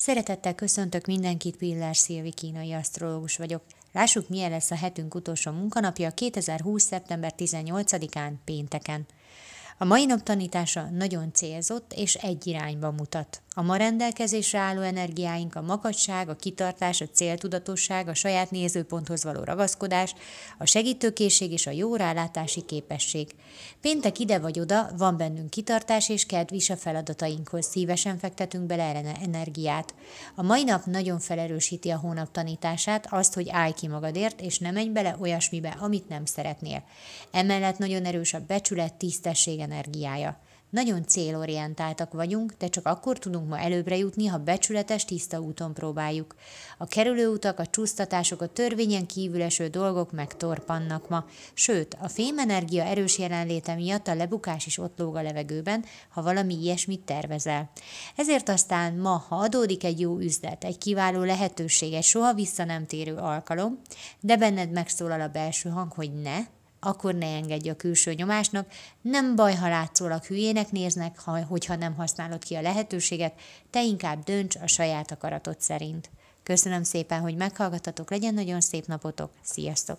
Szeretettel köszöntök mindenkit, Piller Szilvi kínai asztrológus vagyok. Lássuk, milyen lesz a hetünk utolsó munkanapja 2020. szeptember 18-án, pénteken. A mai nap tanítása nagyon célzott és egy irányba mutat. A ma rendelkezésre álló energiáink a makacság, a kitartás, a céltudatosság, a saját nézőponthoz való ragaszkodás, a segítőkészség és a jó rálátási képesség. Péntek ide vagy oda, van bennünk kitartás és kedv is a feladatainkhoz, szívesen fektetünk bele energiát. A mai nap nagyon felerősíti a hónap tanítását, azt, hogy állj ki magadért, és ne menj bele olyasmibe, amit nem szeretnél. Emellett nagyon erős a becsület, tisztesség energiája. Nagyon célorientáltak vagyunk, de csak akkor tudunk ma előbbre jutni, ha becsületes, tiszta úton próbáljuk. A kerülőutak, a csúsztatások, a törvényen kívül eső dolgok megtorpannak ma, sőt, a fémenergia erős jelenléte miatt a lebukás is ott lóg a levegőben, ha valami ilyesmit tervezel. Ezért aztán ma, ha adódik egy jó üzlet, egy kiváló lehetőség, egy soha vissza nem térő alkalom, de benned megszólal a belső hang, hogy ne, akkor ne engedj a külső nyomásnak. Nem baj, ha látszólag hülyének néznek, ha, hogyha nem használod ki a lehetőséget, te inkább dönts a saját akaratod szerint. Köszönöm szépen, hogy meghallgatatok, legyen nagyon szép napotok, sziasztok!